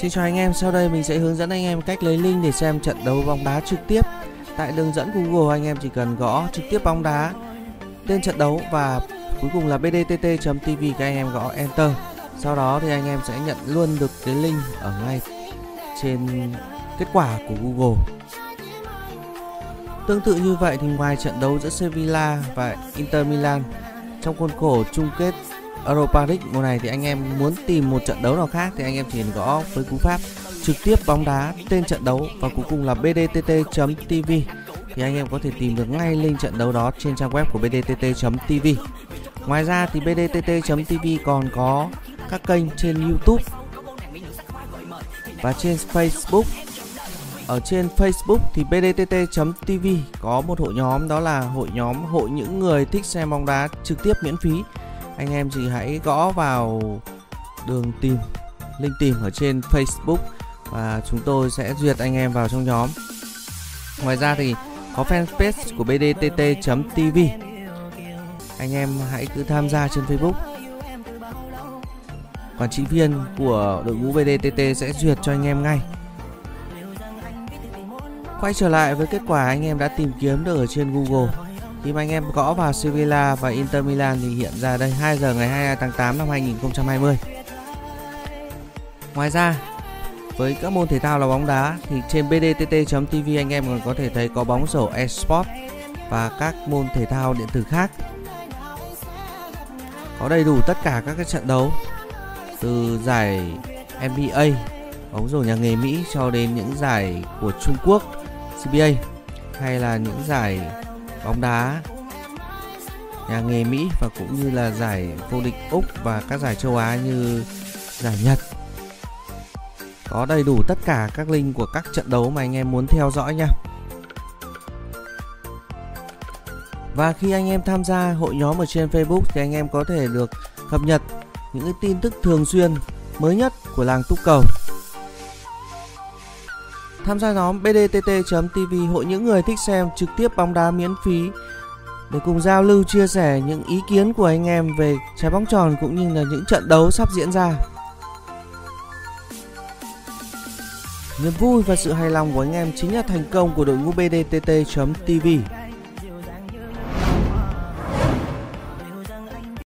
Xin chào anh em, sau đây mình sẽ hướng dẫn anh em cách lấy link để xem trận đấu bóng đá trực tiếp. Tại đường dẫn Google anh em chỉ cần gõ trực tiếp bóng đá, tên trận đấu và cuối cùng là bdtt.tv các anh em gõ enter. Sau đó thì anh em sẽ nhận luôn được cái link ở ngay trên kết quả của Google. Tương tự như vậy thì ngoài trận đấu giữa Sevilla và Inter Milan trong khuôn khổ chung kết Europa League mùa này thì anh em muốn tìm một trận đấu nào khác thì anh em chỉ gõ với cú pháp trực tiếp bóng đá tên trận đấu và cuối cùng là bdtt.tv thì anh em có thể tìm được ngay link trận đấu đó trên trang web của bdtt.tv. Ngoài ra thì bdtt.tv còn có các kênh trên YouTube và trên Facebook. Ở trên Facebook thì bdtt.tv có một hội nhóm, đó là hội nhóm hội những người thích xem bóng đá trực tiếp miễn phí anh em chỉ hãy gõ vào đường tìm, link tìm ở trên Facebook và chúng tôi sẽ duyệt anh em vào trong nhóm. Ngoài ra thì có fanpage của bdtt.tv. Anh em hãy cứ tham gia trên Facebook. Quản trị viên của đội ngũ BDTT sẽ duyệt cho anh em ngay. Quay trở lại với kết quả anh em đã tìm kiếm được ở trên Google khi mà anh em gõ vào Sevilla và Inter Milan thì hiện ra đây 2 giờ ngày 22 tháng 8 năm 2020. Ngoài ra, với các môn thể thao là bóng đá thì trên bdtt.tv anh em còn có thể thấy có bóng rổ esports và các môn thể thao điện tử khác. Có đầy đủ tất cả các cái trận đấu từ giải NBA, bóng rổ nhà nghề Mỹ cho đến những giải của Trung Quốc CBA hay là những giải bóng đá nhà nghề Mỹ và cũng như là giải vô địch Úc và các giải châu Á như giải Nhật. Có đầy đủ tất cả các link của các trận đấu mà anh em muốn theo dõi nha. Và khi anh em tham gia hội nhóm ở trên Facebook thì anh em có thể được cập nhật những cái tin tức thường xuyên mới nhất của làng túc cầu. Tham gia nhóm bdtt.tv hội những người thích xem trực tiếp bóng đá miễn phí để cùng giao lưu chia sẻ những ý kiến của anh em về trái bóng tròn cũng như là những trận đấu sắp diễn ra. Niềm vui và sự hài lòng của anh em chính là thành công của đội ngũ bdtt.tv.